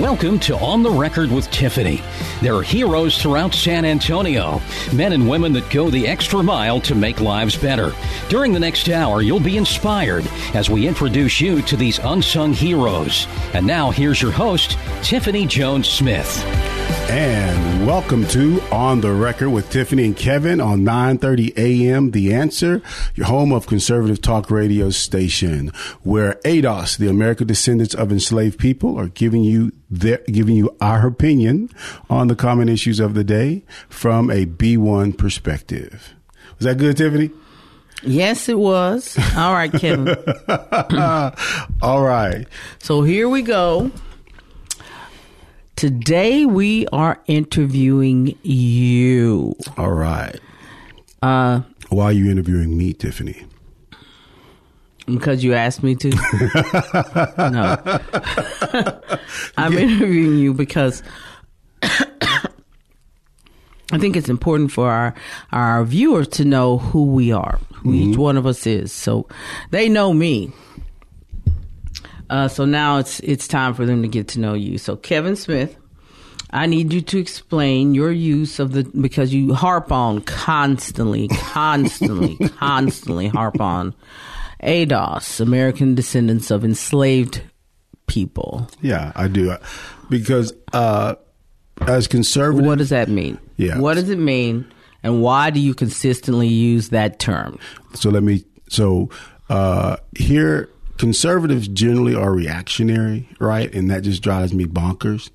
Welcome to On the Record with Tiffany. There are heroes throughout San Antonio, men and women that go the extra mile to make lives better. During the next hour, you'll be inspired as we introduce you to these unsung heroes. And now, here's your host, Tiffany Jones Smith. And welcome to On the Record with Tiffany and Kevin on 9:30 a.m. The Answer, your home of conservative talk radio station, where ADOS, the American descendants of enslaved people, are giving you their, giving you our opinion on the common issues of the day from a B1 perspective. Was that good, Tiffany? Yes, it was. All right, Kevin. All right. So here we go. Today we are interviewing you. All right. Uh, Why are you interviewing me, Tiffany? because you asked me to. no. I'm interviewing you because I think it's important for our our viewers to know who we are, who each one of us is. So they know me. Uh, so now it's it's time for them to get to know you. So Kevin Smith, I need you to explain your use of the because you harp on constantly, constantly, constantly harp on ADOS, American descendants of enslaved people. Yeah, I do. Because uh, as conservative, What does that mean? Yeah. What does it mean, and why do you consistently use that term? so let me. So uh, here, conservatives generally are reactionary, right? And that just drives me bonkers,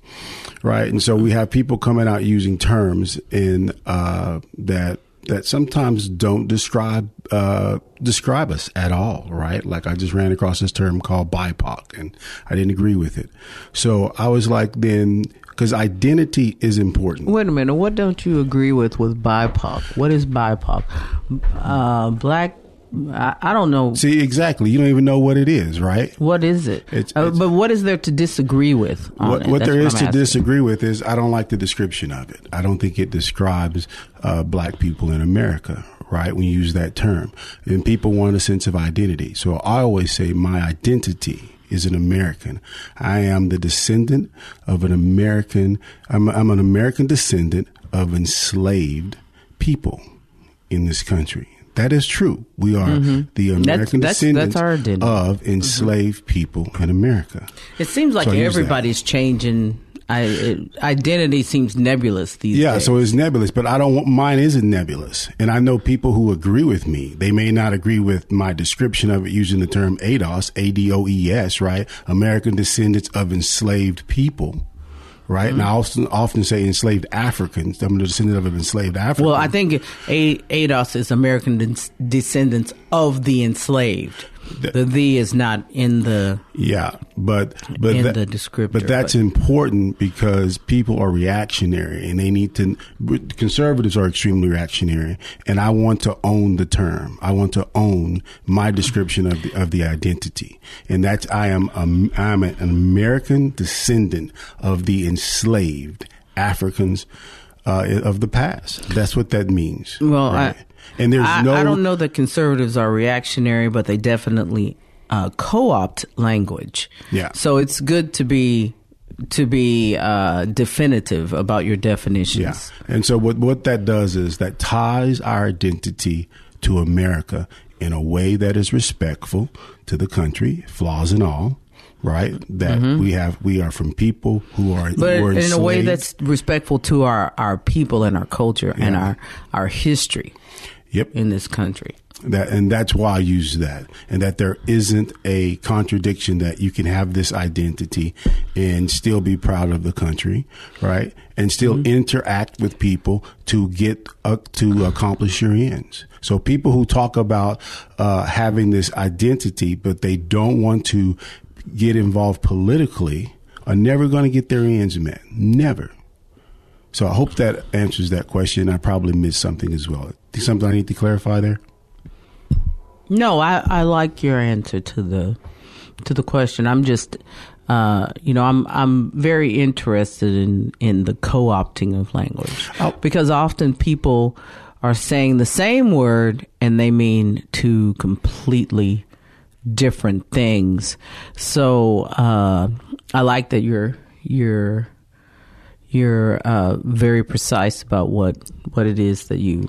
right? And so we have people coming out using terms in uh, that that sometimes don't describe uh, describe us at all, right? Like I just ran across this term called BIPOC, and I didn't agree with it. So I was like, then because identity is important. Wait a minute. What don't you agree with with BIPOC? What is BIPOC? Uh, black. I, I don't know. See, exactly. You don't even know what it is, right? What is it? It's- Uh, it's- but what is there to disagree with? On what, what there is I'm to asking. disagree with is I don't like the description of it. I don't think it describes uh, black people in America, right? When you use that term. And people want a sense of identity. So I always say my identity is an American. I am the descendant of an American, I'm, I'm an American descendant of enslaved people in this country. That is true. We are the American Mm-hmm. that's- that's descendants our identity. of enslaved people in America. It seems like So I use that. everybody's changing. I, it, identity seems nebulous these Yeah, days. Yeah, so it's nebulous, but I don't want mine isn't nebulous. And I know people who agree with me. They may not agree with my description of it using the term ADOS, A D O E S, right? American descendants of enslaved people. Right? And I Mm-hmm. often often say enslaved Africans. I'm the descendant of an enslaved African. Well, I think A- ADOS is American des- descendants of the enslaved. The "the" is not in the. Yeah, but but in that- the descriptor, But that's but- important because people are reactionary and they need to. Conservatives are extremely reactionary, and I want to own the term. I want to own my description of the of the identity, and that's I am um, I'm an American descendant of the enslaved Africans uh, of the past. That's what that means. Well, right? I, and there's I, no. I don't know that conservatives are reactionary, but they definitely uh, co-opt language. Yeah. So it's good to be to be uh, definitive about your definitions. Yeah. And so what what that does is that ties our identity to America in a way that is respectful to the country, flaws and all, right? That we have we are from people who are Mm-hmm. But who are in a way that's respectful to our, our people and our culture and our our history Yep. in this country. That and that's why I use that, and that there isn't a contradiction that you can have this identity and still be proud of the country, right? And still Mm-hmm. interact with people to get uh, to accomplish your ends. So people who talk about uh, having this identity, but they don't want to get involved politically are never going to get their ends met. Never. So I hope that answers that question. I probably missed something as well. Something I need to clarify there. No, I, I like your answer to the to the question. I'm just uh, you know, I'm I'm very interested in in the co-opting of language Oh. because often people are saying the same word and they mean two completely different things. So uh, I like that you're you're you're uh, very precise about what what it is that you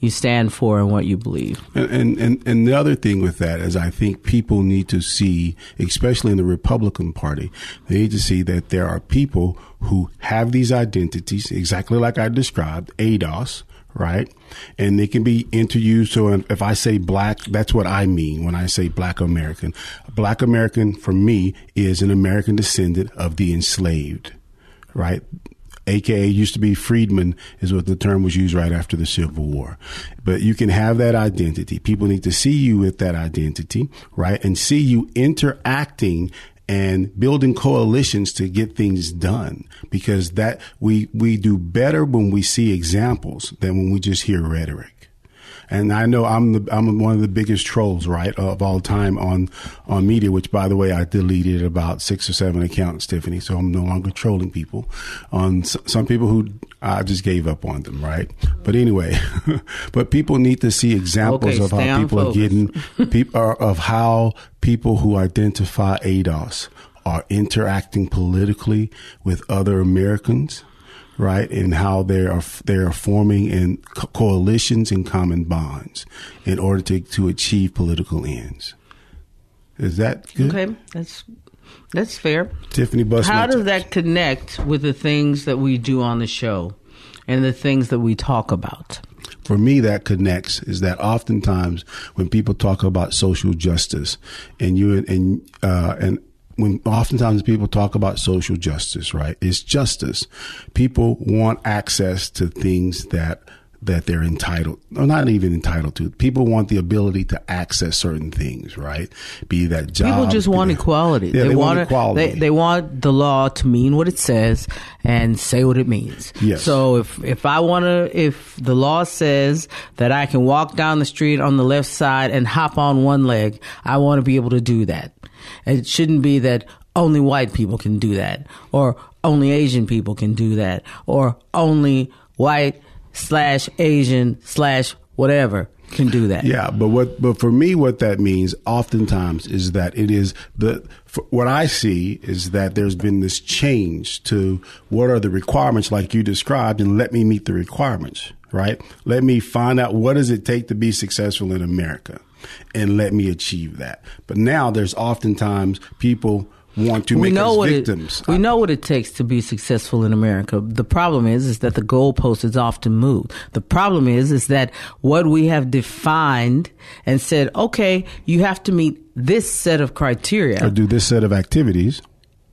you stand for and what you believe. And, and and the other thing with that is, I think people need to see, especially in the Republican Party, they need to see that there are people who have these identities, exactly like I described, ADOS, right? And they can be interused. So if I say black, that's what I mean when I say black American. Black American for me is an American descendant of the enslaved, right? Aka used to be freedman is what the term was used right after the civil war. But you can have that identity. People need to see you with that identity right? And see you interacting and building coalitions to get things done. Because that we we do better when we see examples than when we just hear rhetoric and I know I'm the I'm one of the biggest trolls, right, of all time on on media. Which, by the way, I deleted about six or seven accounts, Tiffany. So I'm no longer trolling people. On s- some people who I just gave up on them, right? But anyway, but people need to see examples Okay, of how people are getting people are, of how people who identify ADOS are interacting politically with other Americans right? And how they are they are forming in co- coalitions and common bonds in order to to achieve political ends. Is that good? Okay, that's that's fair. Tiffany Bus. How does that connect with the things that we do on the show and the things that we talk about? for me that connects is that oftentimes when people talk about social justice and you and uh, and when oftentimes people talk about social justice, right? It's justice. People want access to things that that they're entitled, or not even entitled to. People want the ability to access certain things, right? Be that job. People just want equality. Yeah, they, want, wanna- equality. They, they want the law to mean what it says and say what it means. Yes. So if if I want to, if the law says that I can walk down the street on the left side and hop on one leg, I want to be able to do that. It shouldn't be that only white people can do that, or only Asian people can do that, or only white slash Asian slash whatever can do that. Yeah, but what but for me what that means oftentimes is that it is the what I see is that there's been this change to what are the requirements like you described and let me meet the requirements, right? Let me find out what does it take to be successful in America and let me achieve that. But now there's oftentimes people want to we make know us what victims. It, we know what it takes to be successful in America. The problem is, is that the goalpost is often moved. The problem is, is that what we have defined and said, okay, you have to meet this set of criteria, or do this set of activities.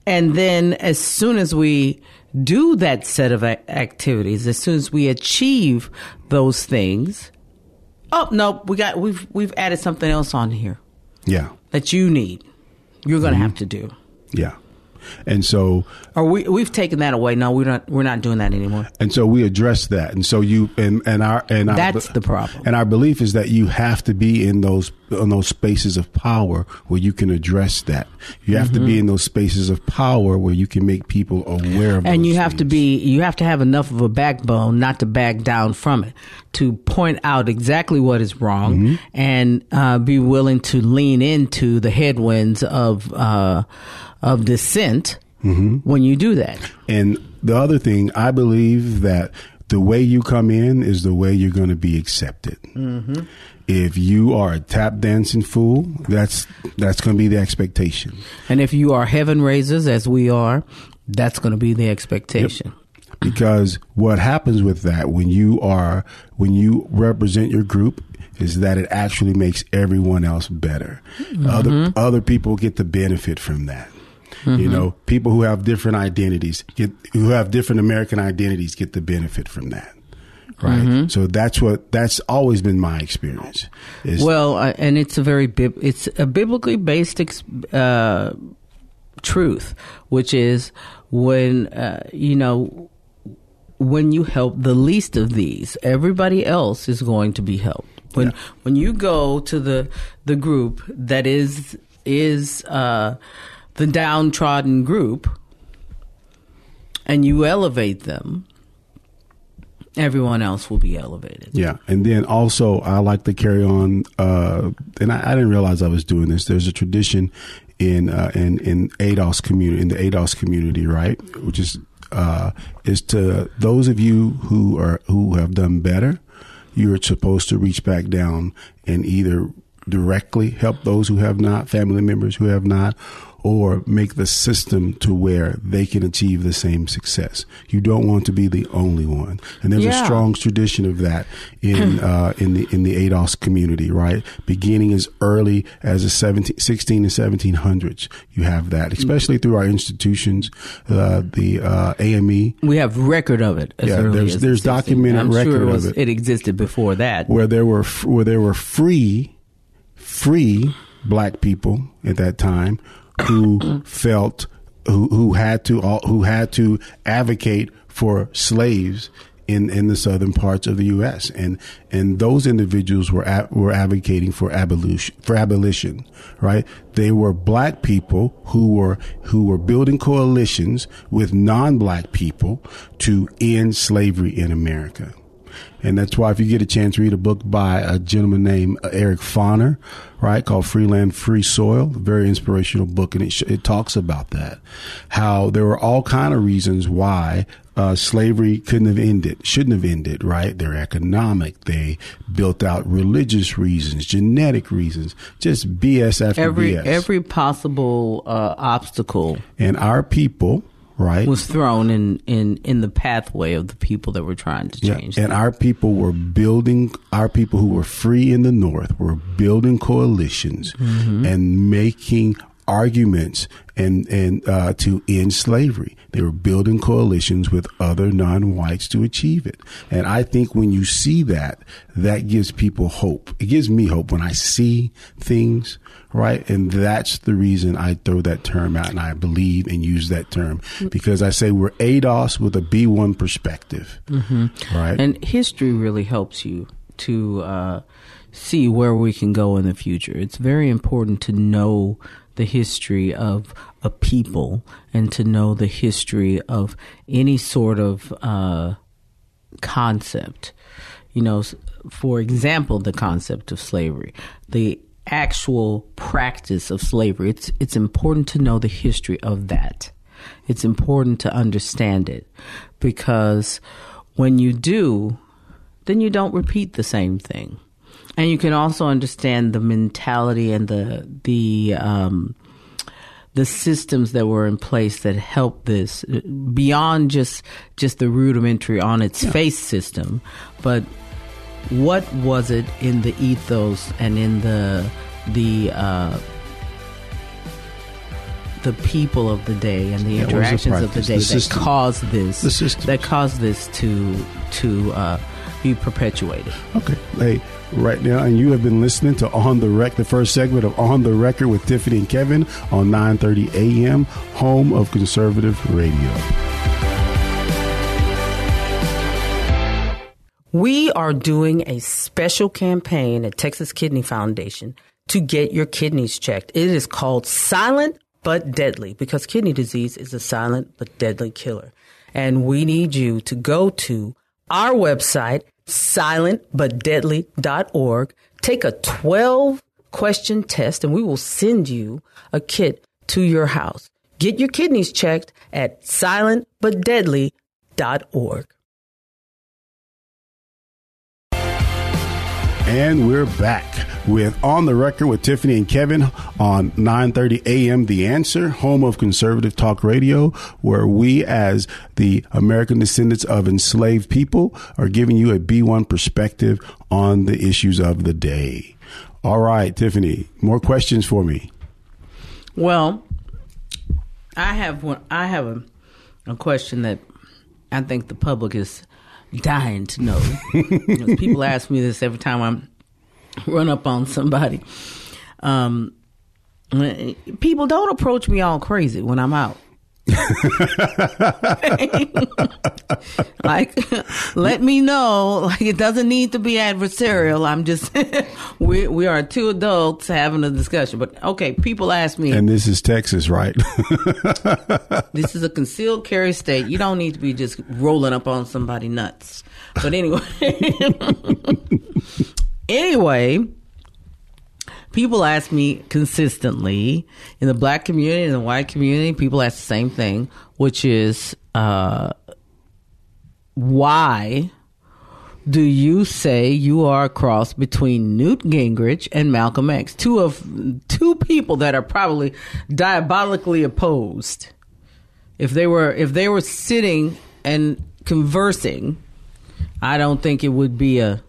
and then as soon as we do that set of activities, as soon as we achieve those things, oh no, we got we've we've added something else on here Yeah. that you need. You're going to mm-hmm. have to do. Yeah. And so Or we we've taken that away. No, we're not we're not doing that anymore. and so we address that and so you and and our and our, That's the problem. and our belief is that you have to be in those in those spaces of power where you can address that you have to Mm-hmm. be in those spaces of power where you can make people aware of and you have to be you have to have enough of a backbone not to back down from it to point out exactly what is wrong Mm-hmm. and uh, be willing to lean into the headwinds of uh, of dissent Mm-hmm. when you do that. And the other thing i believe that the way you come in is the way you're going to be accepted. Mm-hmm. if you are a tap dancing fool that's that's going to be the expectation. And if you are heaven raisers as we are that's going to be the expectation. Because what happens with that when you are when you represent your group is that it actually makes everyone else better. Other other people get the benefit from that you know people who have different identities get who have different american identities get the benefit from that right so that's what that's always been my experience is Well, uh, and it's a very bib- it's a biblically based ex- uh, truth, which is when uh, you know when you help the least of these, everybody else is going to be helped. When Yeah. when you go to the the group that is is uh, the downtrodden group, and you elevate them, everyone else will be elevated. Yeah, and then also I like to carry on, uh, and I, I didn't realize I was doing this. There's a tradition in uh, in in ADOS community in the ADOS community, right? Which is uh, is to those of you who are who have done better, you're supposed to reach back down and either directly help those who have not, family members who have not, or make the system to where they can achieve the same success. You don't want to be the only one, and there's Yeah. a strong tradition of that in uh, in the in the ADOS community, right? Beginning as early as the 17, 16 and 1700s, you have that, especially through our institutions, uh, the uh, AME, We have record of it. As Yeah, early there's- there's the documented I'm record sure it, of it. it existed before that. where there were where there were free free black people at that time who mm. felt who who had to all, who had to advocate for slaves in in the southern parts of the U.S. and and those individuals were a, were advocating for abolition for abolition, right? They were black people who were who were building coalitions with non-black people to end slavery in America. And that's why if you get a chance, read a book by a gentleman named Eric Foner, right, called Freeland Free Soil, very inspirational book. And it, sh- it talks about that, how there were all kind of reasons why uh, slavery couldn't have ended, shouldn't have ended, right? They're economic. They built out religious reasons, genetic reasons, just BS after every BS. every possible uh, obstacle and our people, right? was thrown in, in, in the pathway of the people that were trying to Yeah, change. and our people were building. Our people who were free in the North were building coalitions Mm-hmm. and making arguments and and uh, to end slavery. They were building coalitions with other non-whites to achieve it. And I think when you see that, that gives people hope. It gives me hope when I see things. Right. And that's the reason I throw that term out and I believe and use that term because I say we're ADOS with a B1 perspective. Right. And history really helps you to uh, see where we can go in the future. It's very important to know the history of a people and to know the history of any sort of uh, concept. You know, for example, the concept of slavery, the actual practice of slavery. It's it's important to know the history of that. It's important to understand it because when you do, then you don't repeat the same thing. And you can also understand the mentality and the the um, the systems that were in place that helped this beyond just just the rudimentary on its face system, but what was it in the ethos and in the the uh, the people of the day and the Yeah, what was the interactions of the day The that system. caused this The that caused this to to uh, be perpetuated. Okay. Hey, right now, and you have been listening to On the Rec, the first segment of On the Record with Tiffany and Kevin on 9:30 a.m. home of conservative radio. We are doing a special campaign at Texas Kidney Foundation to get your kidneys checked. It is called Silent but Deadly because kidney disease is a silent but deadly killer. And we need you to go to our website, silentbutdeadly.org, take a 12 question test, and we will send you a kit to your house. Get your kidneys checked at silentbutdeadly.org. And we're back with On the Record with Tiffany and Kevin on 9:30 a.m. The Answer, home of conservative talk radio, where we as the American descendants of enslaved people are giving you a B1 perspective on the issues of the day. All right, Tiffany, more questions for me. Well, I have one. I have a, a question that I think the public is dying to know. People ask me this every time I run up on somebody. Um, People don't approach me all crazy when I'm out. like, let me know. Like, it doesn't need to be adversarial. I'm just, we we are two adults having a discussion. But okay, people ask me, And this is Texas, right? this is a concealed carry state. You don't need to be just rolling up on somebody nuts. But anyway, anyway, people ask me consistently in the black community and the white community. People ask the same thing, which is, uh, why do you say you are a cross between Newt Gingrich and Malcolm X? Two of two people that are probably diabolically opposed. If they were if they were sitting and conversing, I don't think it would be a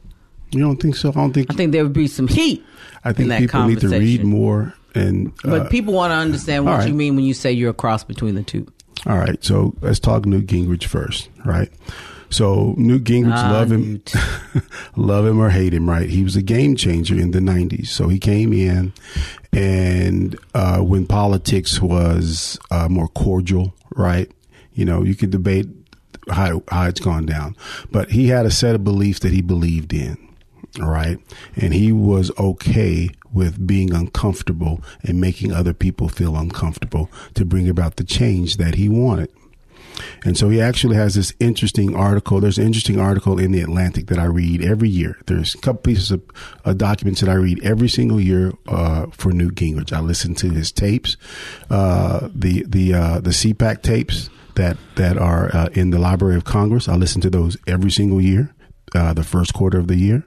you don't think so? I don't think. I think there would be some heat. I think in that people need to read more. And uh, But people want to understand what right. you mean when you say you're a cross between the two. all right, so let's talk Newt Gingrich first, right? So Newt Gingrich, Ah, love him, love him or hate him, right? He was a game changer in the '90s. So he came in, and uh, when politics was uh, more cordial, right? You know, you could debate how how it's gone down, but he had a set of beliefs that he believed in. Right. And he was okay with being uncomfortable and making other people feel uncomfortable to bring about the change that he wanted. And so he actually has this interesting article. There's an interesting article in the Atlantic that I read every year. There's a couple pieces of uh, documents that I read every single year uh, for Newt Gingrich. I listen to his tapes, uh, the the uh, the GOPAC tapes that that are uh, in the Library of Congress. I listen to those every single year, uh, the first quarter of the year.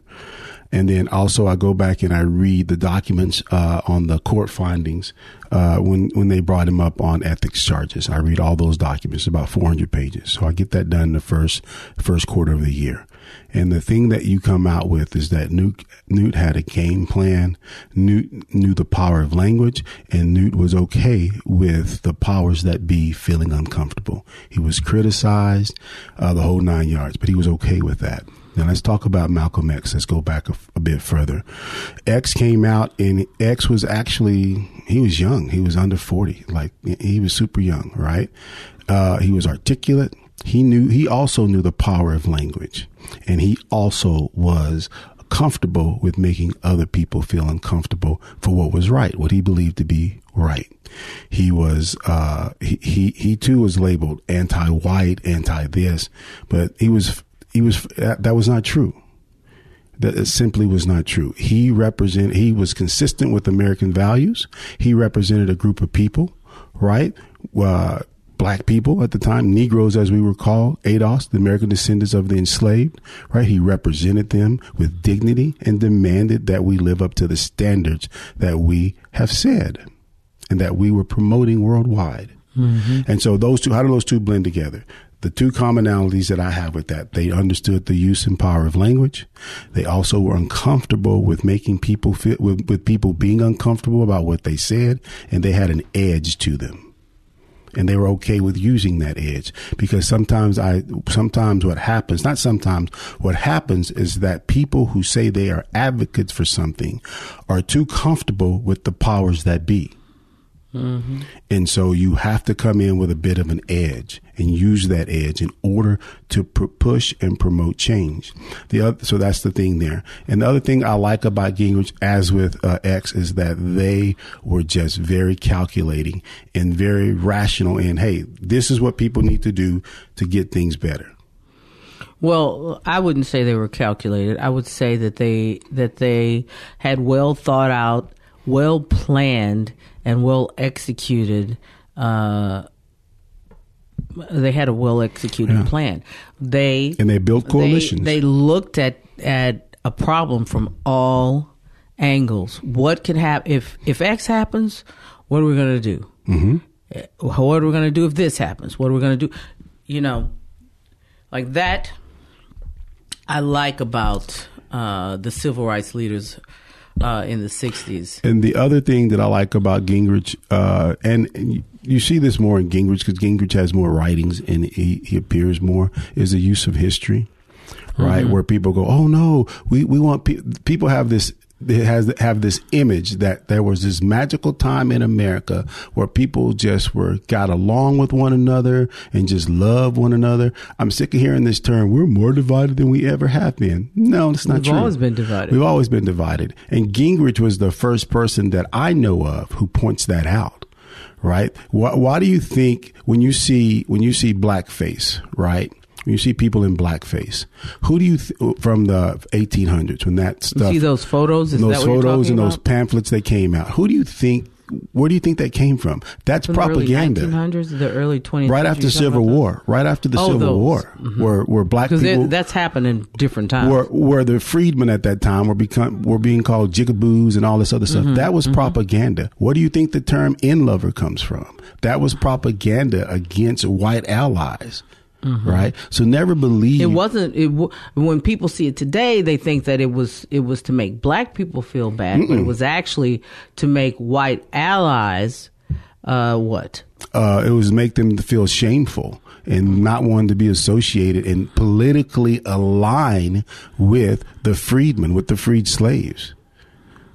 And then also I go back and I read the documents uh, on the court findings uh, when when they brought him up on ethics charges. I read all those documents, about 400 pages. So I get that done the first first quarter of the year. And the thing that you come out with is that Newt, Newt had a game plan. Newt knew the power of language, and Newt was okay with the powers that be feeling uncomfortable. He was criticized, uh, the whole nine yards, but he was okay with that. Now let's talk about Malcolm X. Let's go back a, a bit further. X came out and X was actually, he was young. He was under 40. Like he was super young, right? Uh, he was articulate. He knew, he also knew the power of language and he also was comfortable with making other people feel uncomfortable for what was right, what he believed to be right. He was, uh, he, he, he too was labeled anti-white, anti-this, but he was, he was, that, that was not true. That it simply was not true. He represent, he was consistent with American values. He represented a group of people, right? Uh, black people at the time, Negroes as we were called, ADOS, the American descendants of the enslaved, right? He represented them with dignity and demanded that we live up to the standards that we have said and that we were promoting worldwide. And so those two, how do those two blend together? The two commonalities that I have with that, they understood the use and power of language. They also were uncomfortable with making people feel, with, with people being uncomfortable about what they said, and they had an edge to them and they were okay with using that edge because sometimes I sometimes what happens not sometimes what happens is that people who say they are advocates for something are too comfortable with the powers that be. And so you have to come in with a bit of an edge and use that edge in order to pr- push and promote change. The other, so that's the thing there. And the other thing I like about Gingrich, as with uh, X, is that they were just very calculating and very rational. And hey, this is what people need to do to get things better. Well, I wouldn't say they were calculated. I would say that they that they had well thought out, well planned, and well executed. Uh, they had a well executed plan. They And they built they- coalitions. They, looked at at a problem from all angles. What could happen if if X happens? What are we going to do? Mm-hmm. What are we going to do if this happens? What are we going to do? You know, like that. I like about uh, the civil rights leaders uh, in the '60s. And the other thing that I like about Gingrich, uh, and, and you- see this more in Gingrich because Gingrich has more writings and he, he appears more, is the use of history, right? Where people go, oh no, we, we want pe- people have this it has have this image that there was this magical time in America where people just were got along with one another and just love one another. I'm sick of hearing this term. We're more divided than we ever have been. No, that's not We've true. always been divided. We've always been divided. And Gingrich was the first person that I know of who points that out. Right? Why, why do you think when you see when you see blackface, right? When you see people in blackface, who do you th- from the 1800s when that You stuff see those photos? Is those what photos and those pamphlets that came out. Who do you think? Where do you think that came from? That's From the propaganda. early 1900s, the early 20s. right after the Civil War. Right after the Oh, Civil those. War, where where black people that's happened in different times. where where the freedmen at that time were become were being called jigaboos and all this other Mm-hmm. stuff. That was propaganda. Where do you think the term "in lover" comes from? That was propaganda against white allies. Right. So never believe Mm-hmm. It wasn't. It w- when people see it today, they think that it was it was to make black people feel bad, but it was actually to make white allies. Uh, what? uh, it was make them feel shameful and not want to be associated and politically align with the freedmen, with the freed slaves.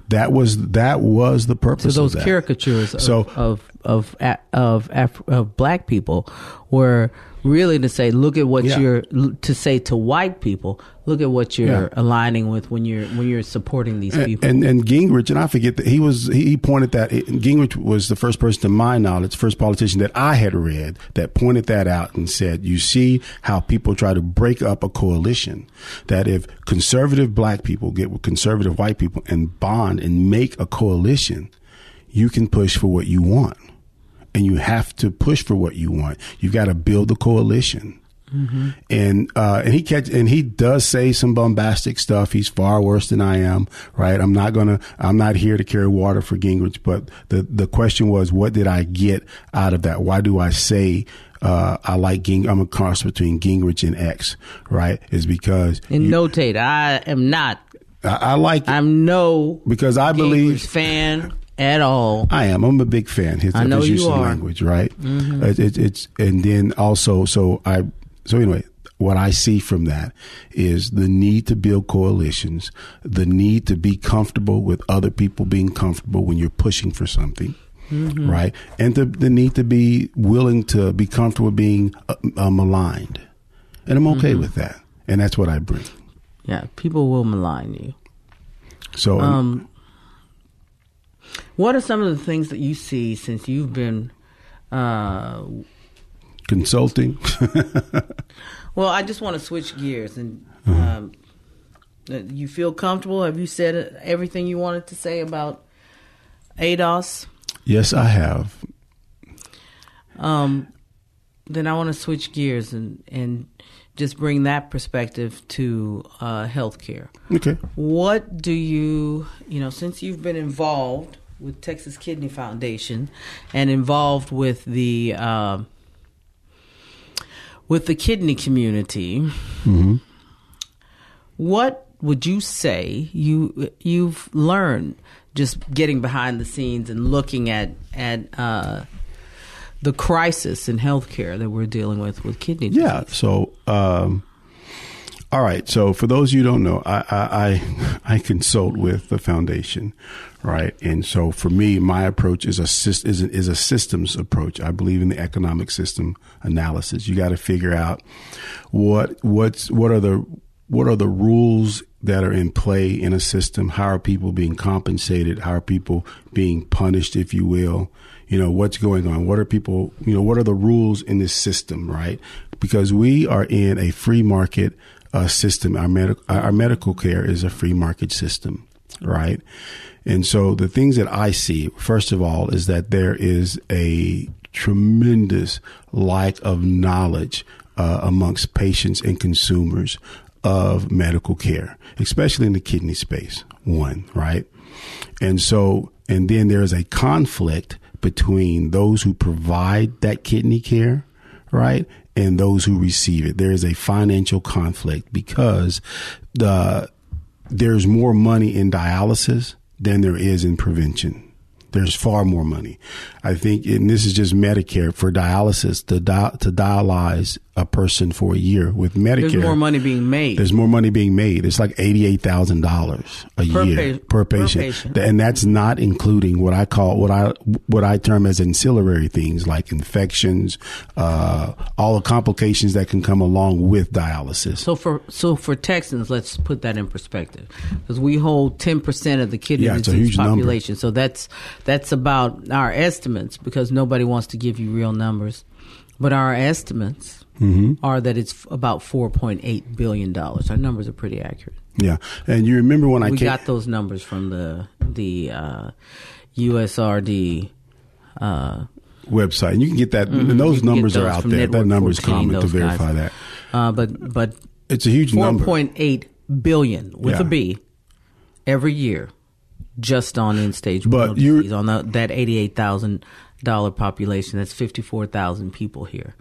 That was that was the So purpose. those of that. caricatures of So- of of a- of Af- of black people were really to say, look at what Yeah. you're to say to white people. Look at what you're Yeah. aligning with when you're when you're supporting these And, people. and and Gingrich and I forget that he was he he pointed that Gingrich was the first person to my knowledge, first politician that I had read that pointed that out and said, "You see how people try to break up a coalition. That if conservative black people get with conservative white people and bond and make a coalition, you can push for what you want, and you have to push for what you want. You've got to build a coalition." and uh, and he catch and he does say some bombastic stuff. He's far worse than I am, right? I'm not gonna. I'm not here to carry water for Gingrich, but the the question was, what did I get out of that? Why do I say? Uh, I like Gingrich. I'm a cross between Gingrich and X, right? Is because and you- notate, I am not. I, I like it I'm no because I Gingrich believe fan at all. I am. I'm a big fan. His, I know his you are. Mm-hmm. language, right? It, it, it's and then also, so I. So anyway, what I see from that is the need to build coalitions, the need to be comfortable with other people being comfortable when you're pushing for something. Mm-hmm. Right, and the the need to be willing to be comfortable being uh, uh, maligned, and I'm okay Mm-hmm. with that, and that's what I bring. Yeah, people will malign you. So Um, what are some of the things that you see since you've been? Uh, consulting, well, I just want to switch gears and. Mm-hmm. Um, uh, you feel comfortable? Have you said everything you wanted to say about ADOS? yes, I have. Um, then I want to switch gears and, and just bring that perspective to uh, healthcare. Okay. What do you, you know, since you've been involved with Texas Kidney Foundation and involved with the um with the kidney community, what would you say you you've learned just getting behind the scenes and looking at at uh, the crisis in healthcare that we're dealing with with kidney disease? Yeah. So, um, all right. So, for those you don't know, I, I I I consult with the foundation, right? And so, for me, my approach is a is a, is a systems approach. I believe in the economic system analysis. You got to figure out what what's what are the what are the rules that are in play in a system? How are people being compensated? How are people being punished, if you will? You know, what's going on? What are people, you know, what are the rules in this system, right? Because we are in a free market uh, system. Our, medical our medical care is a free market system, right? And so the things that I see, first of all, is that there is a tremendous lack of knowledge uh, amongst patients and consumers of medical care, especially in the kidney space. One, right? And so, and then there is a conflict between those who provide that kidney care, right? And those who receive it. There is a financial conflict because the, there's more money in dialysis than there is in prevention. There's far more money. I think, and this is just Medicare for dialysis to di- to dialyze a person for a year with Medicare. There's more money being made. There's more money being made. It's like eighty-eight thousand dollars a Per year pa- per per patient. patient. and that's not including what I call what I what I term as ancillary things like infections, uh, all the complications that can come along with dialysis. So for so for Texans, let's put that in perspective, because we hold ten percent of the kidney Yeah, disease huge number. population. So that's that's about our estimates, because nobody wants to give you real numbers, but our estimates Mm-hmm. are that it's about four point eight billion dollars. Our numbers are pretty accurate. yeah, and you remember when I we came, got those numbers from the the uh, USRDS. Uh, website, and you can get that. And Mm-hmm. you those numbers are out there. That Network number is common to those guys. verify that. uh, but but It's a huge four number. point eight billion with Yeah. a B every year, just on in stage But you- disease on the, that eighty eight thousand dollar population. That's fifty four thousand people here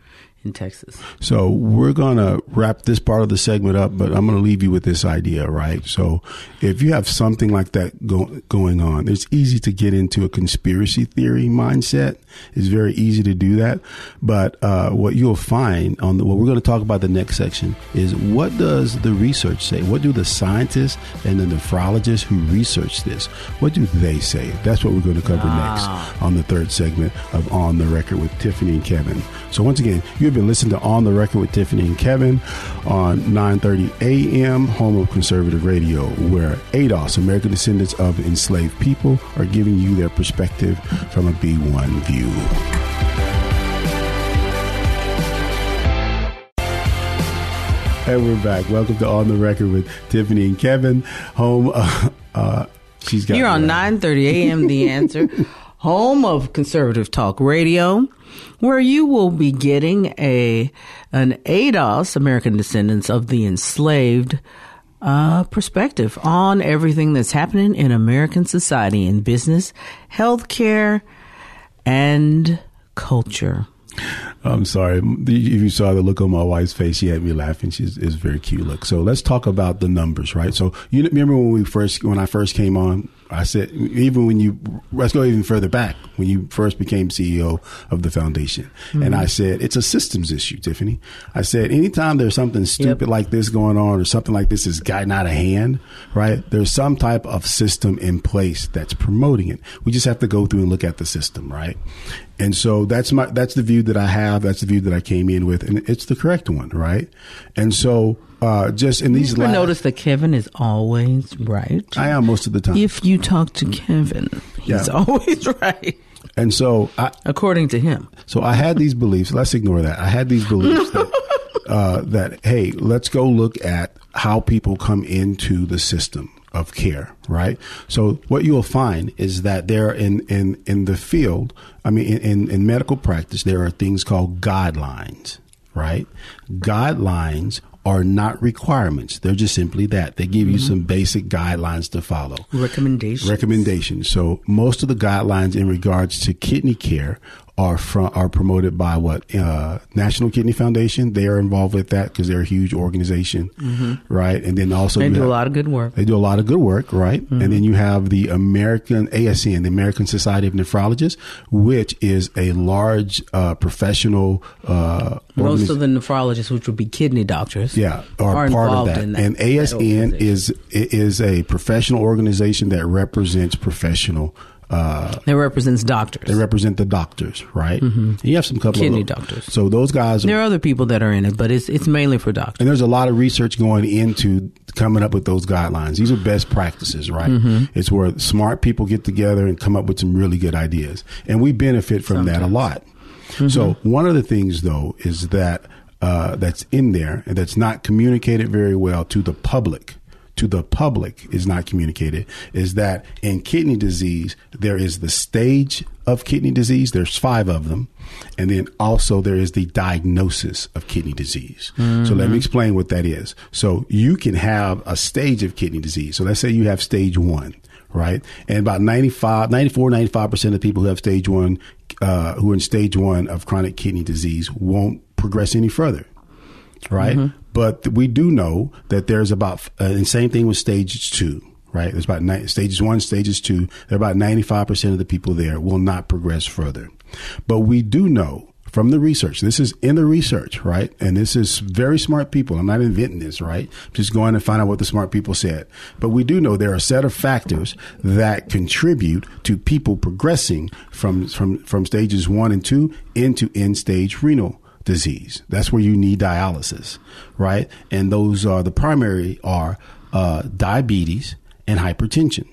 in Texas. So we're going to wrap this part of the segment up, but I'm going to leave you with this idea, right? So if you have something like that go, going on, it's easy to get into a conspiracy theory mindset. It's very easy to do that. But uh, what you'll find on the, what we're going to talk about the next section is what does the research say? What do the scientists and the nephrologists who research this, what do they say? That's what we're going to cover next on the third segment of On the Record with Tiffany and Kevin. So once again, been listening to On the Record with Tiffany and Kevin on 9:30 a.m. home of conservative radio, where ADOS, American descendants of enslaved people, are giving you their perspective from a B1 view. And we're back. Welcome to On the Record with Tiffany and Kevin. Home, uh, uh, she's got Here on nine thirty a.m. The Answer, home of conservative talk radio, where you will be getting a an ADOS, American Descendants of the Enslaved, uh, perspective on everything that's happening in American society, in business, healthcare, and culture. I'm sorry. If you saw the look on my wife's face, she had me laughing. She's is very cute look. So let's talk about the numbers, right? So you remember when we first, when I first came on, I said, even when you, let's go even further back, when you first became CEO of the foundation. And hmm. I said, it's a systems issue, Tiffany. I said, anytime there's something stupid like this going on or something like this is gotten out of hand, right? There's some type of system in place that's promoting it. We just have to go through and look at the system, right? And so that's my that's the view that I have. That's the view that I came in with, and it's the correct one, right? And so uh, just in these You last, notice that Kevin is always right? I am most of the time. If you talk to Kevin, he's Yeah. always right, and so I according to him. so I had these beliefs. Let's ignore that. I had these beliefs that uh, that hey, let's go look at how people come into the system of care, right? So what you'll find is that there in in in the field, I mean, in, in, in medical practice, there are things called guidelines, right? Guidelines are not requirements. They're just simply that. They give you mm-hmm. some basic guidelines to follow. Recommendations. Recommendations. So most of the guidelines in regards to kidney care are from are promoted by what uh, National Kidney Foundation. They are involved with that because they're a huge organization, right? And then also They do a lot of good work. they do a lot of good work, right? And then you have the American ASN, the American Society of Nephrologists, which is a large uh, professional. Uh, Most of the nephrologists, which would be kidney doctors, yeah, are, are part of that. that. and that ASN organization. is is a professional organization that represents professional. Uh, That represents doctors. they represent the doctors, right? And you have some couple Kidney of doctors. So those guys, Are, there are other people that are in it, but it's it's mainly for doctors. and there's a lot of research going into coming up with those guidelines. These are best practices, right? Mm-hmm. It's where smart people get together and come up with some really good ideas, and we benefit from that a lot. Mm-hmm. So one of the things, though, is that uh, that's in there and that's not communicated very well to the public. To the public is not communicated. Is that in kidney disease there is the stage of kidney disease. There's five of them, and then also there is the diagnosis of kidney disease. So let me explain what that is. So you can have a stage of kidney disease. So let's say you have stage one right? And about 95, 94, 95% of people who have stage one, uh, who are in stage one of chronic kidney disease won't progress any further, right? But we do know that there's about, uh, and same thing with stage two, right? There's about ni- stages one, stages two. There are about 95% of the people there will not progress further. But we do know from the research, this is in the research, right? And this is very smart people. I'm not inventing this, right? Just going to find out what the smart people said. But we do know there are a set of factors that contribute to people progressing from, from, from stages one and two into end stage renal disease. That's where you need dialysis, right? And those are the primary are uh, diabetes and hypertension.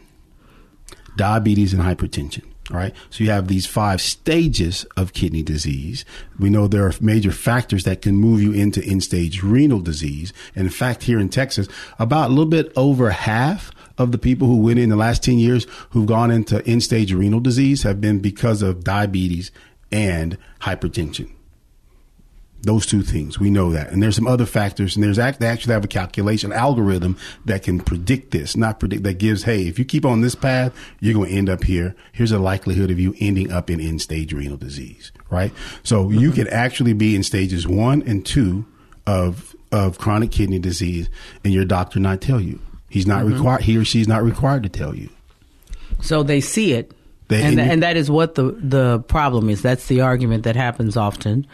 Diabetes and hypertension. Right. So you have these five stages of kidney disease. We know there are major factors that can move you into end stage renal disease. And in fact, here in Texas, about a little bit over half of the people who went in the last 10 years who've gone into end stage renal disease have been because of diabetes and hypertension. Those two things, we know that. And there's some other factors, and there's act, they actually have a calculation algorithm that can predict this, not predict, that gives, hey, if you keep on this path, you're going to end up here. Here's a likelihood of you ending up in end stage renal disease, right? So mm-hmm. you can actually be in stages one and two of, of chronic kidney disease, and your doctor not tell you. He's not mm-hmm. required, he or she's not required to tell you. So they see it they, and, and, and, that is what the the problem is. That's the argument that happens often,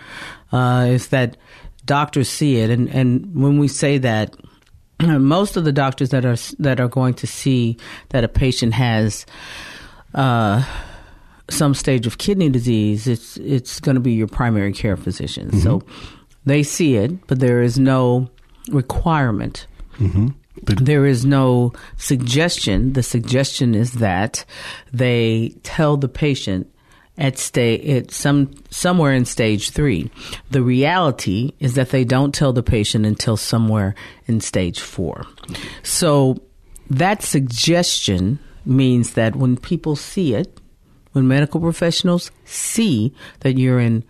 uh, is that doctors see it, and and when we say that, most of the doctors that are that are going to see that a patient has. Uh, some stage of kidney disease, it's it's going to be your primary care physician. Mm-hmm. So they see it, but there is no requirement mm-hmm there is no suggestion. The suggestion is that they tell the patient at stage at some somewhere in stage three. The reality is that they don't tell the patient until somewhere in stage four. So that suggestion means that when people see it, when medical professionals see that you're in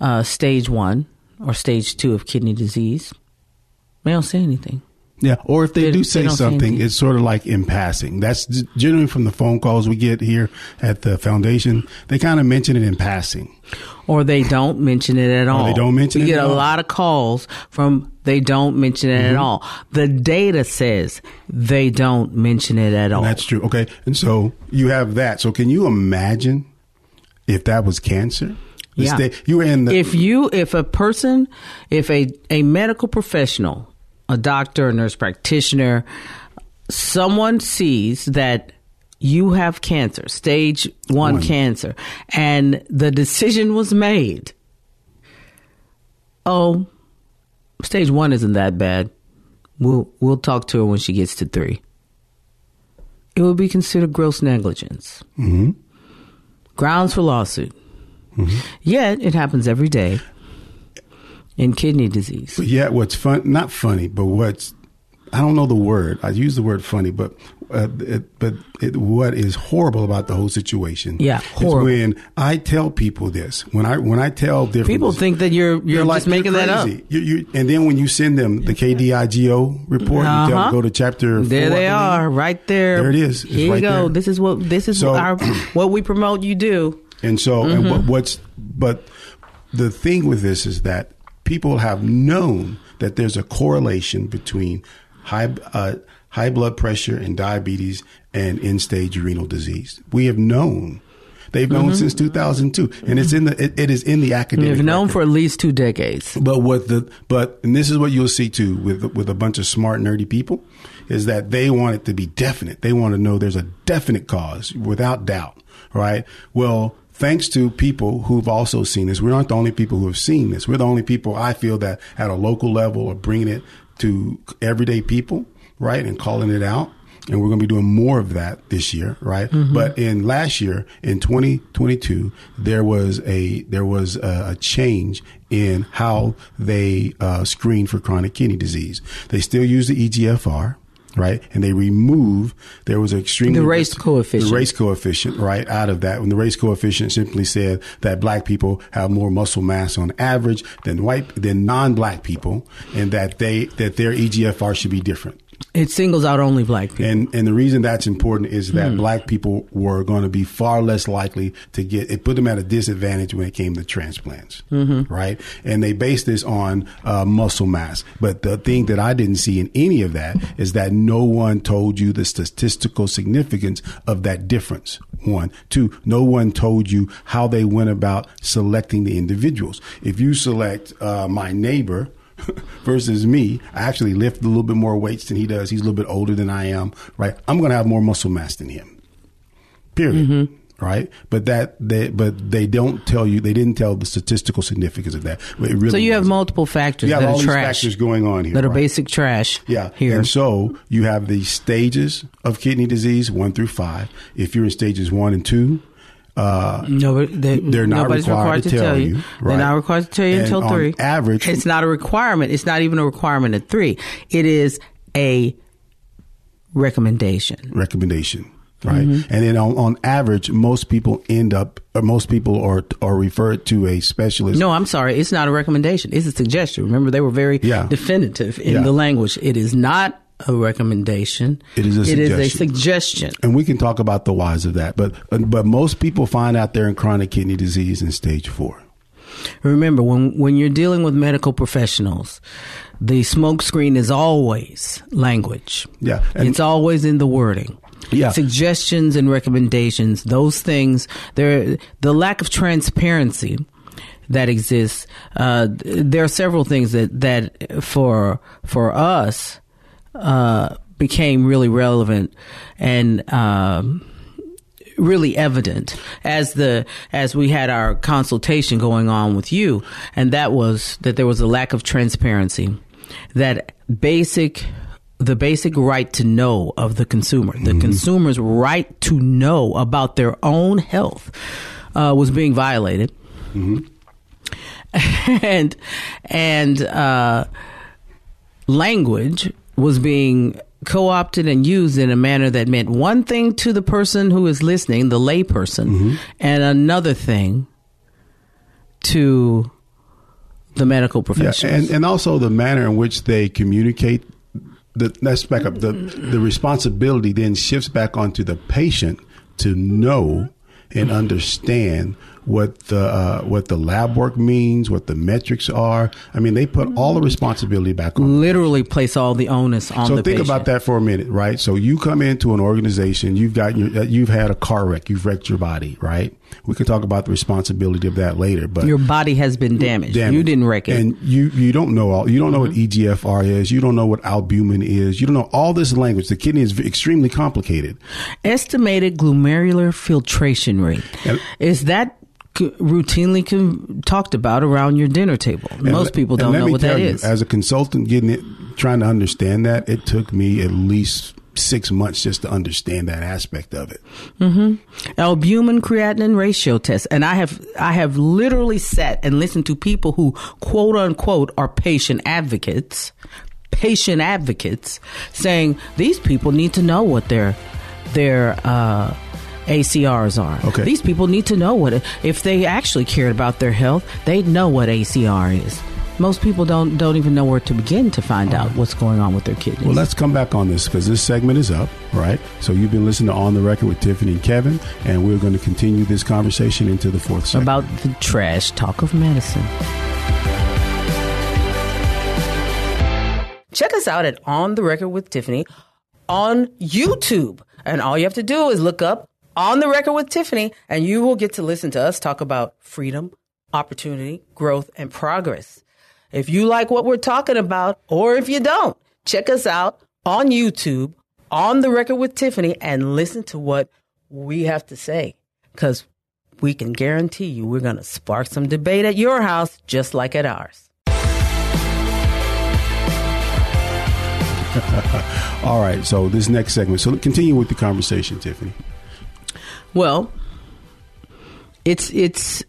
uh, stage one or stage two of kidney disease, they don't say anything. Yeah, or if they, they do say they something, say it's sort of like in passing. That's generally from the phone calls we get here at the foundation. They kind of mention it in passing, or they don't mention it at all. Or they don't mention we it. get a all. lot of calls from they don't mention it mm-hmm. at all. The data says they don't mention it at all. That's true. Okay, and so you have that. So can you imagine if that was cancer? Yeah. you were in the. If you, if a person, if a a medical professional a doctor, a nurse practitioner, someone sees that you have cancer, stage one, one, cancer, and the decision was made. Oh, stage one isn't that bad. We'll we'll talk to her when she gets to three. It would be considered gross negligence. Mm-hmm. Grounds for lawsuit. Mm-hmm. Yet it happens every day in kidney disease. But yet, what's fun, not funny, but what's, I don't know the word. I use the word funny, but uh, it, but it, what is horrible about the whole situation? Yeah, horrible. when I tell people this, when I when I tell different people think that you're you're like, just making that up. You, you, and then when you send them the KDIGO report, uh-huh. you tell them, go to chapter. There four, they are, right there. There it is. It's Here right go. There. This is what this is so, our, what we promote. You do. And so, mm-hmm. and what, what's but the thing with this is that people have known that there's a correlation between high uh, high blood pressure and diabetes and end stage renal disease. We have known. They've known mm-hmm. since 2002, and it's in the it, it is in the academic. They've known record. for at least two decades. But what the but and this is what you'll see too with with a bunch of smart nerdy people is that they want it to be definite. They want to know there's a definite cause without doubt, right? Well, thanks to people who've also seen this. We aren't the only people who have seen this. We're the only people I feel that at a local level are bringing it to everyday people, right, and calling it out. And we're going to be doing more of that this year, right? Mm-hmm. But in last year, in 2022, there was a there was a, a change in how they uh, screen for chronic kidney disease. They still use the EGFR, right? And they remove there was an extreme the race coefficient, the race coefficient, right, out of that. When the race coefficient simply said that black people have more muscle mass on average than white than non-black people, and that they that their EGFR should be different. It singles out only black people. And and the reason that's important is that black people were going to be far less likely to get it put them at a disadvantage when it came to transplants, right? And they based this on uh, muscle mass. But the thing that I didn't see in any of that is that no one told you the statistical significance of that difference. One, two, no one told you how they went about selecting the individuals. If you select uh, my neighbor versus me, I actually lift a little bit more weights than he does. He's a little bit older than I am, right? I'm going to have more muscle mass than him. Period. Mm-hmm. Right, but that they but they don't tell you they didn't tell the statistical significance of that. It really so you have multiple factors you have that all these factors going on here that are right? basic trash. Yeah. here. And so you have the stages of kidney disease, one through five. If you're in stages one and two, uh, No, they, They're not nobody's required to tell you, They're not required to tell you And until on three. average- it's not a requirement. It's not even a requirement at three. It is a recommendation. recommendation. Right. Mm-hmm. And then on, on average, most people end up, or most people are, are referred to a specialist. No, I'm sorry. It's not a recommendation. It's a suggestion. Remember, they were very Yeah. definitive in Yeah. the language. It is not a recommendation. It is a It is a suggestion. suggestion. And we can talk about the whys of that. But, but most people find out they're in chronic kidney disease in stage four. Remember, when when you're dealing with medical professionals, the smokescreen is always language. Yeah, and- it's always in the wording. Yeah. suggestions and recommendations. Those things. There, the lack of transparency that exists. Uh, there are several things that that for for us uh, became really relevant and. Um, really evident as the as we had our consultation going on with you. And that was that there was a lack of transparency that basic the basic right to know of the consumer the consumer's right to know about their own health uh, was being violated. And and uh, language was being co-opted and used in a manner that meant one thing to the person who is listening, the layperson, mm-hmm. and another thing to the medical Yeah. And, and also the manner in which they communicate. The, let's back up. The, the responsibility then shifts back onto the patient to know and understand what the uh, what the lab work means, what the metrics are. I mean, they put all the responsibility back on. Literally place all the onus on So think patient. about that for a minute, right? So you come into an organization, you've got your, uh, you've had a car wreck, you've wrecked your body, right? We can talk about the responsibility of that later, but Your body has been damaged. damage. You didn't wreck it. and you you don't know all. You don't know what Mm-hmm. EGFR is. You don't know what albumin is. You don't know all this language. The kidney is extremely complicated. Estimated glomerular filtration rate. And- is that c- routinely com- talked about around your dinner table? Most let- people don't know what that you, is. As a consultant, getting it, trying to understand that, it took me at least six months just to understand that aspect of it. albumin creatinine ratio test and i have i have literally sat and listened to people who quote unquote are patient advocates patient advocates saying these people need to know what their their uh ACRs are. Okay. These people need to know what if they actually cared about their health, they'd know what ACR is. Most people don't don't even know where to begin to find out what's going on with their kidneys. Well, let's come back on this because this segment is up, right? So you've been listening to On the Record with Tiffany and Kevin, and we're going to continue this conversation into the fourth segment. about the trash talk of medicine. Check us out at On the Record with Tiffany on YouTube. And all you have to do is look up On the Record with Tiffany, and you will get to listen to us talk about freedom, opportunity, growth, and progress. If you like what we're talking about, or if you don't, check us out on YouTube, On the Record with Tiffany, and listen to what we have to say. Because we can guarantee you we're going to spark some debate at your house just like at ours. All right, so this next segment. So continue with the conversation, Tiffany. Well, it's it's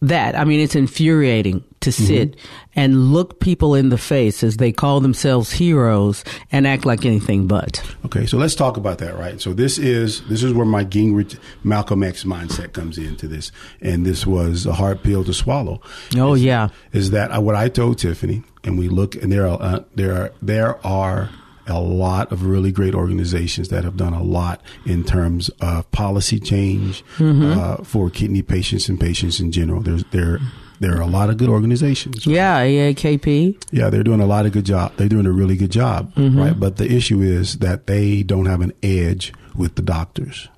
that. I mean, it's infuriating to sit mm-hmm. And look people in the face as they call themselves heroes and act like anything but. Okay, so let's talk about that, right? So this is this is where my Gingrich Malcolm X mindset comes into this, and this was a hard pill to swallow. Oh yeah. Is that what I told Tiffany? And we look, and there are uh, there are there are a lot of really great organizations that have done a lot in terms of policy change Mm-hmm. uh, for kidney patients and patients in general. There's there there are a lot of good organizations. Yeah, AAKP. Yeah, they're doing a lot of good job. They're doing a really good job, Mm-hmm. right? But the issue is that they don't have an edge with the doctors.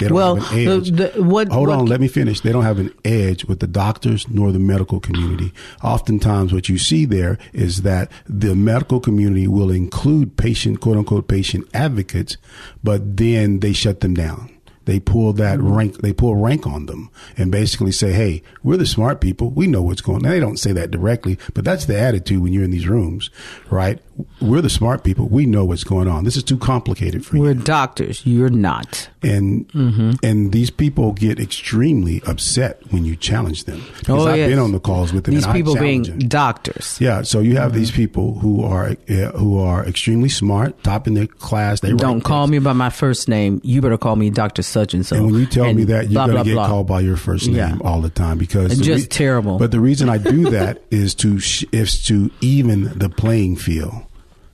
They don't Well, have an edge. the- the- what- Hold what- on, let me finish. They don't have an edge with the doctors nor the medical community. Oftentimes, what you see there is that the medical community will include patient, quote unquote, patient advocates, but then they shut them down. They pull that Mm-hmm. rank, they pull rank on them and basically say, Hey, we're the smart people. We know what's going on. They don't say that directly, but that's the attitude when you're in these rooms, right? We're the smart people. We know what's going on. This is too complicated for you We're doctors. You're not. and Mm-hmm. and these people get extremely upset when you challenge them. Because Oh, I've yes. been on the calls with them. These people being them. doctors. yeah. So you have Mm-hmm. these people who are uh, who are extremely smart, top in their class. They Don't call tests. me by my first name. You better call me Doctor Such and so. And when you tell me that, you're going to get blah. called by your first name Yeah. all the time because just terrible. But the reason I do that is to sh- is to even the playing field.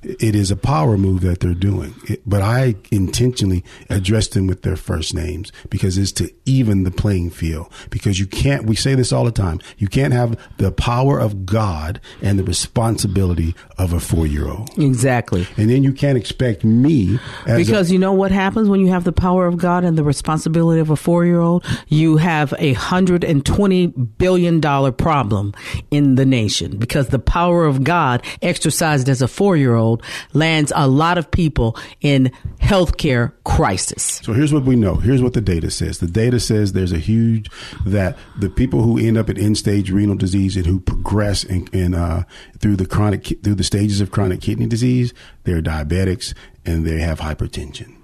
It is a power move that they're doing, it, but I intentionally address them with their first names because it's to even the playing field. Because you can't. We say this all the time. You can't have the power of God and the responsibility of a four year old, Exactly. and then you can't expect me as a- Because you know what happens when you have the power of God and the responsibility of a four year old? You have a hundred and twenty billion dollar problem in the nation because the power of God exercised as a four year old lands a lot of people in healthcare crisis. So here's what we know. Here's what the data says. The data says there's a huge that the people who end up in end stage renal disease and who progress in, in uh, through the chronic through the stages of chronic kidney disease, they're diabetics and they have hypertension.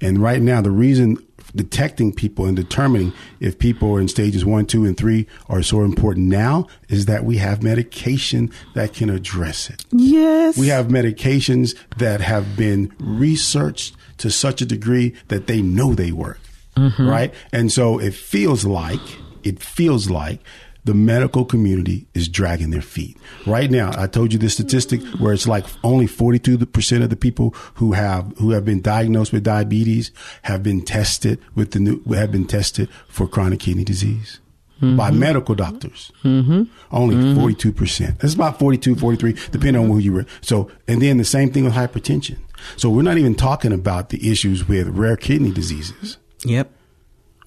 And right now, the reason detecting people and determining if people are in stages one, two, and three are so important now is that we have medication that can address it. Yes. We have medications that have been researched to such a degree that they know they work. Mm-hmm. Right. And so it feels like, it feels like the medical community is dragging their feet. Right now, I told you the statistic where it's like only 42% of the people who have, who have been diagnosed with diabetes have been tested with the new, have been tested for chronic kidney disease. By medical doctors, mm-hmm. only 42%. That's about 42, 43, depending on who you were. So, and then the same thing with hypertension. So we're not even talking about the issues with rare kidney diseases. Yep.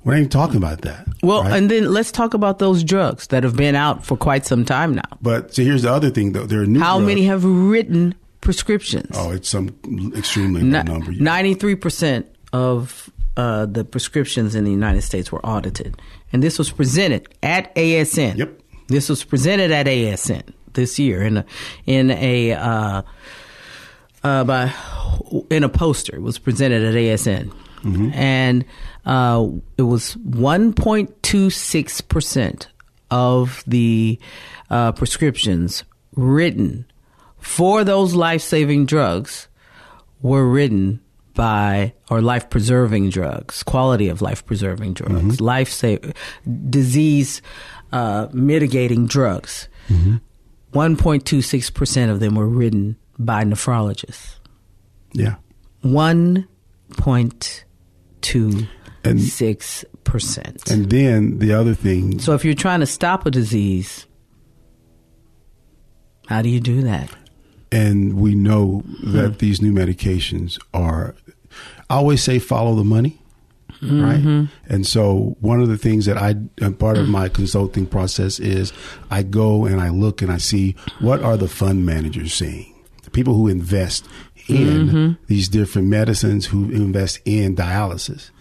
We're not even talking about that. Well, right? and then let's talk about those drugs that have been out for quite some time now. but so here's the other thing though. There are new How drugs. many have written prescriptions? Oh, it's some extremely low number. Ninety-three percent of uh, the prescriptions in the United States were audited, and this was presented at ASN. Yep. This was presented at ASN this year in a in a uh, uh, by in a poster. It was presented at ASN, and uh, it was one point two six percent of the uh, prescriptions written for those life saving drugs were written by or life preserving drugs, quality of life preserving drugs, life save disease uh, mitigating drugs. 1.26% of them were written by nephrologists. Yeah. 1.26%. And six percent. And then the other thing, so if you're trying to stop a disease, how do you do that? and we know Hmm. that these new medications are, I always say follow the money. Mm-hmm. Right. And so one of the things that I, and part of my consulting process is I go and I look and I see what are the fund managers saying? The people who invest in Mm-hmm. these different medicines, who invest in dialysis.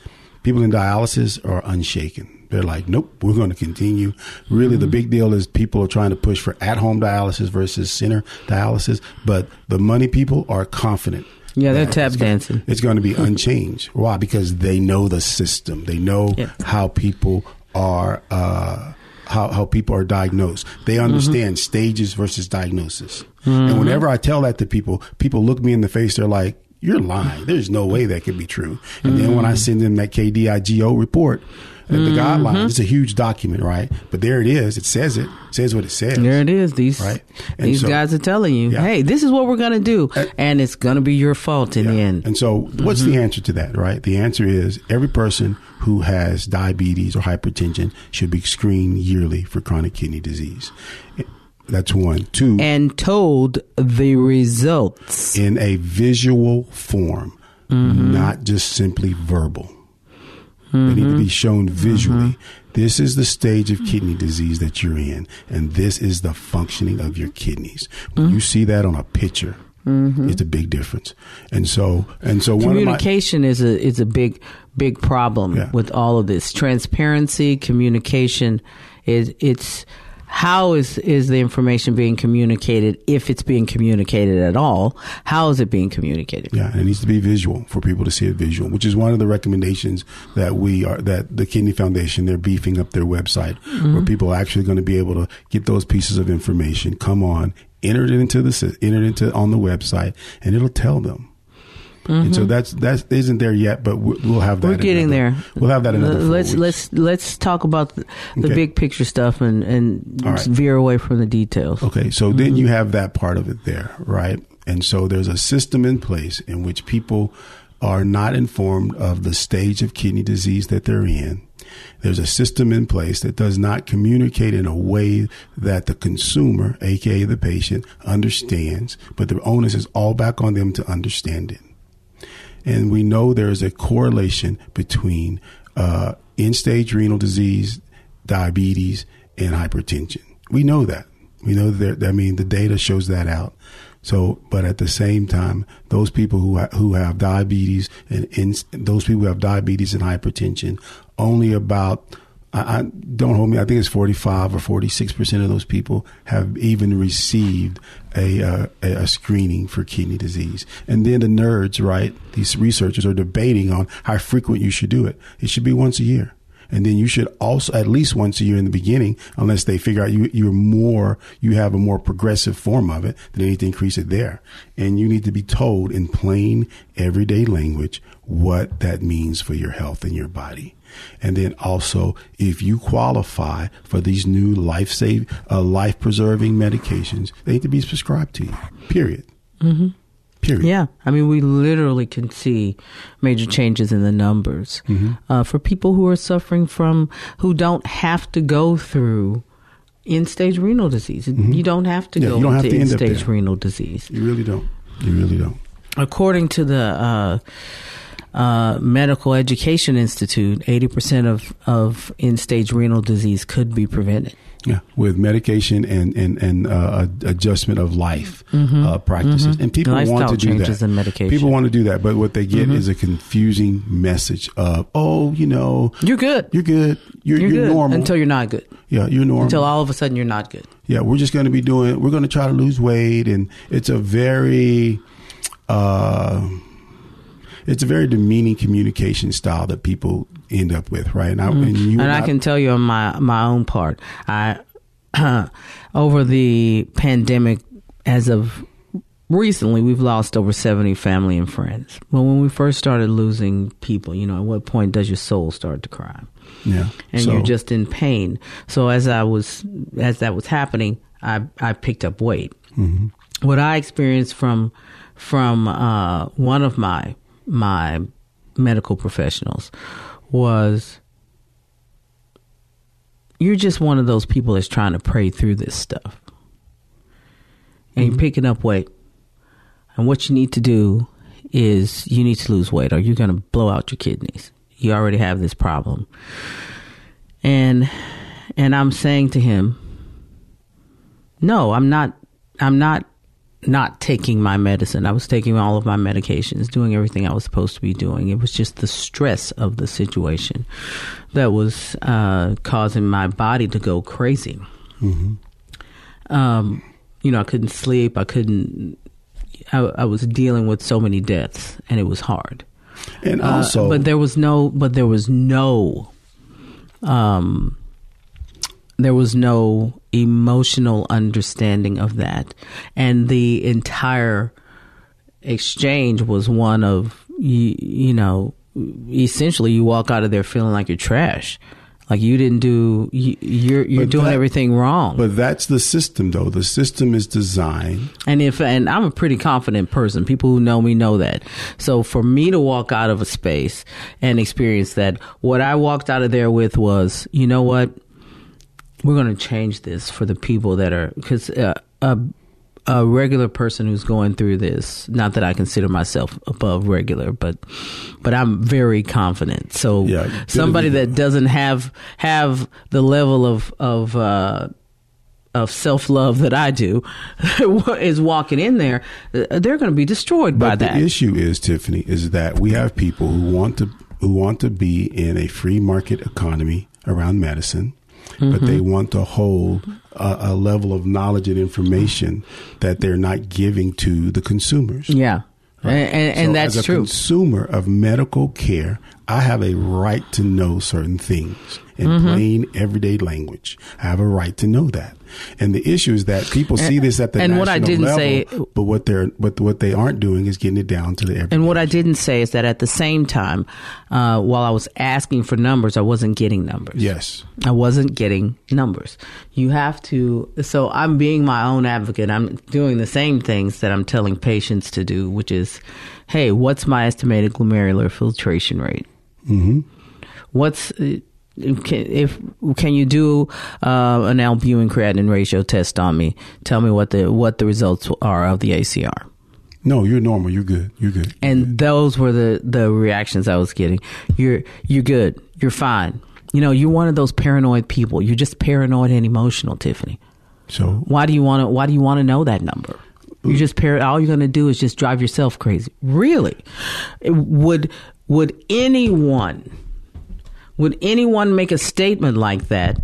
People in dialysis are unshaken. They're like, nope, we're going to continue. Really, Mm-hmm. the big deal is people are trying to push for at home dialysis versus center dialysis. But the money people are confident. Yeah, they're tap it's dancing. It's going to be unchanged. Why? Because they know the system. They know Yeah. how people are. Uh, how, how people are diagnosed. They understand stages versus diagnosis. And whenever I tell that to people, people look me in the face. They're like, "You're lying. There's no way that could be true." And then when I send them that KDIGO report, the guidelines. It's a huge document, right? But there it is. It says it. it says what it says. There it is. These Right. And these so- guys are telling you, Yeah. hey, this is what we're gonna do, and it's gonna be your fault in the end. And so, what's Mm-hmm. the answer to that, right? The answer is every person who has diabetes or hypertension should be screened yearly for chronic kidney disease. That's one. Two, and told the results. in a visual form, mm-hmm. not just simply verbal. They need to be mm-hmm. shown visually. Mm-hmm. This is the stage of kidney disease that you're in, and this is the functioning of your kidneys. When you see that on a picture, it's a big difference. And so, and so, one of my Communication is a is a big big problem Yeah. with all of this. Transparency, communication is it's how is is the information being communicated if it's being communicated at all? How is it being communicated? Yeah, it needs to be visual for people to see it visual, which is one of the recommendations that we are that the Kidney Foundation they're beefing up their website mm-hmm. where people are actually going to be able to get those pieces of information, come on, enter it into the enter it into on the website, and it'll tell them. Mm-hmm. And so that's that isn't there yet, but we- we'll have that. We're getting another- there. We'll have that in another. Let's weeks. let's let's talk about the, the Okay. big picture stuff and and right. veer away from the details. Okay, so then mm-hmm. you have that part of it there, right? And so there's a system in place in which people are not informed of the stage of kidney disease that they're in. There's a system in place that does not communicate in a way that the consumer, aka the patient, understands, but the onus is all back on them to understand it. And we know there is a correlation between uh, end stage renal disease, diabetes, and hypertension. We know that. We know that. I mean, the data shows that out. So, but at the same time, those people who ha- who have diabetes and in, those people who have diabetes and hypertension, only about I, I don't hold me. I think it's forty five or forty six percent of those people have even received a, uh, a a screening for kidney disease. And then the nerds, right? These researchers are debating on how frequent you should do it. It should be once a year. And then you should also at least once a year in the beginning, unless they figure out you, you're more, you have a more progressive form of it, then they need to increase it there. And you need to be told in plain everyday language what that means for your health and your body. And then also, if you qualify for these new life save, uh, life preserving medications, they need to be prescribed to you. Period. Mm-hmm. Period. Yeah, I mean, we literally can see major changes in the numbers Mm-hmm. uh, for people who are suffering from who don't have to go through end stage renal disease. You don't have to Mm-hmm. Yeah, go you don't have into to end end stage renal disease. You really don't. You really don't. According to the uh, uh, Medical Education Institute, eighty percent of of end stage renal disease could be prevented. Yeah, with medication and and and uh, adjustment of life uh, practices, and people want to do that. and medication. People want to do that, but what they get is a confusing message of, oh, you know, You're good. you're good, you're, You're you're, good normal until you're not good. yeah, you're normal. Until all of a sudden you're not good. yeah, we're just going to be doing. We're going to try to lose weight, and it's a very, uh, it's a very demeaning communication style that people end up with, right? And, I, and, you and and I can tell you on my my own part, I over the pandemic, as of recently, we've lost over seventy family and friends. But when we first started losing people, you know, at what point does your soul start to cry? yeah, and So- you're just in pain. So as I was as that was happening, I I picked up weight. What I experienced from from uh, one of my my medical professionals was you're just one of those people that's trying to pray through this stuff, and you're mm-hmm. picking up weight. And what you need to do is you need to lose weight, or you're going to blow out your kidneys. You already have this problem, and and I'm saying to him, no, I'm not. I'm not not taking my medicine. I was taking all of my medications, doing everything I was supposed to be doing. It was just the stress of the situation that was uh, causing my body to go crazy. Um, you know, I couldn't sleep. I couldn't. I, I was dealing with so many deaths, and it was hard. and Uh, also, but there was no, but there was no, um, there was no emotional understanding of that, and the entire exchange was one of you, you know essentially you walk out of there feeling like you're trash. Like you didn't do, you, you're you're But doing that- everything wrong. But that's the system, though. The system is designed. And if and I'm a pretty confident person. People who know me know that. So for me to walk out of a space and experience that, what I walked out of there with was, you know what? We're going to change this for the people that are because uh, a a regular person who's going through this. Not that I consider myself above regular, but but I'm very confident. So Yeah, somebody that doesn't have have the level of of uh, of self love that I do is walking in there, uh, they're going to be destroyed by But the that. issue is, Tiffany, is that we have people who want to who want to be in a free market economy around medicine, but Mm-hmm. they want to hold a, a level of knowledge and information that they're not giving to the consumers. yeah, and, and, and So that's as a true. consumer of medical care, I have a right to know certain things in Mm-hmm. plain everyday language. I have a right to know that. And the issue is that people see this at the and national what I didn't level, say- but what they're but what they aren't doing is getting it down to the everyday. and what I didn't say is that at the same time, uh, while I was asking for numbers, I wasn't getting numbers. yes. I wasn't getting numbers. You have to, so I'm being my own advocate. I'm doing the same things that I'm telling patients to do, which is, hey, what's my estimated glomerular filtration rate? Mm-hmm. What's, uh, can, if can you do uh, an albumin creatinine ratio test on me? Tell me what the what the results are of the ACR. No, you're normal. You're good. You're good. And those were the the reactions I was getting. You're you're good. You're fine. You know, you're one of those paranoid people. You're just paranoid and emotional, Tiffany. So Why do you want to why do you want to know that number? You just par- all you're going to do is just drive yourself crazy. Really? It- Would would anyone would anyone make a statement like that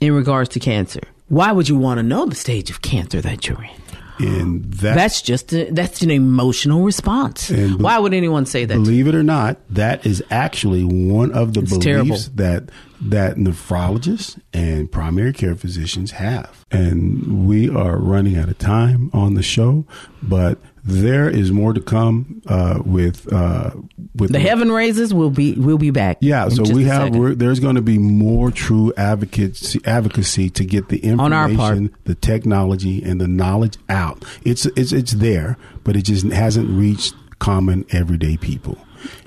in regards to cancer? Why would you want to know the stage of cancer that you're in? and that That's just a, that's an emotional response. Be- Why would anyone say that? believe it or not, that is actually one of the It's beliefs terrible. that that nephrologists and primary care physicians have. And we are running out of time on the show, but there is more to come uh, with uh, with the heaven raises. We'll be we'll be back. Yeah, so we have we're, there's going to be more true advocacy advocacy to get the On our part. information, the technology, and the knowledge out. It's it's it's there, but it just hasn't reached common everyday people.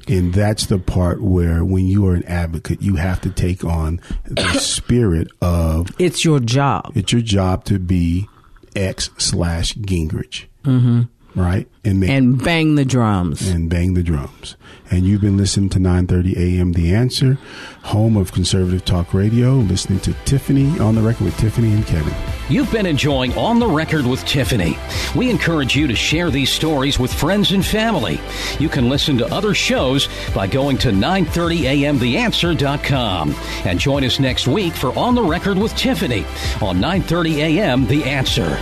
And that's the part where, when you are an advocate, you have to take on the spirit of It's your job. it's your job to be X slash Gingrich, mm-hmm. Right? And make and bang the drums. and bang the drums. And you've been listening to 9:30 a.m. The Answer, home of conservative talk radio. Listening to Tiffany on the record with Tiffany and Kevin. You've been enjoying On the Record with Tiffany. We encourage you to share these stories with friends and family. You can listen to other shows by going to 930amtheanswer.com and join us next week for On the Record with Tiffany on 930 AM The Answer.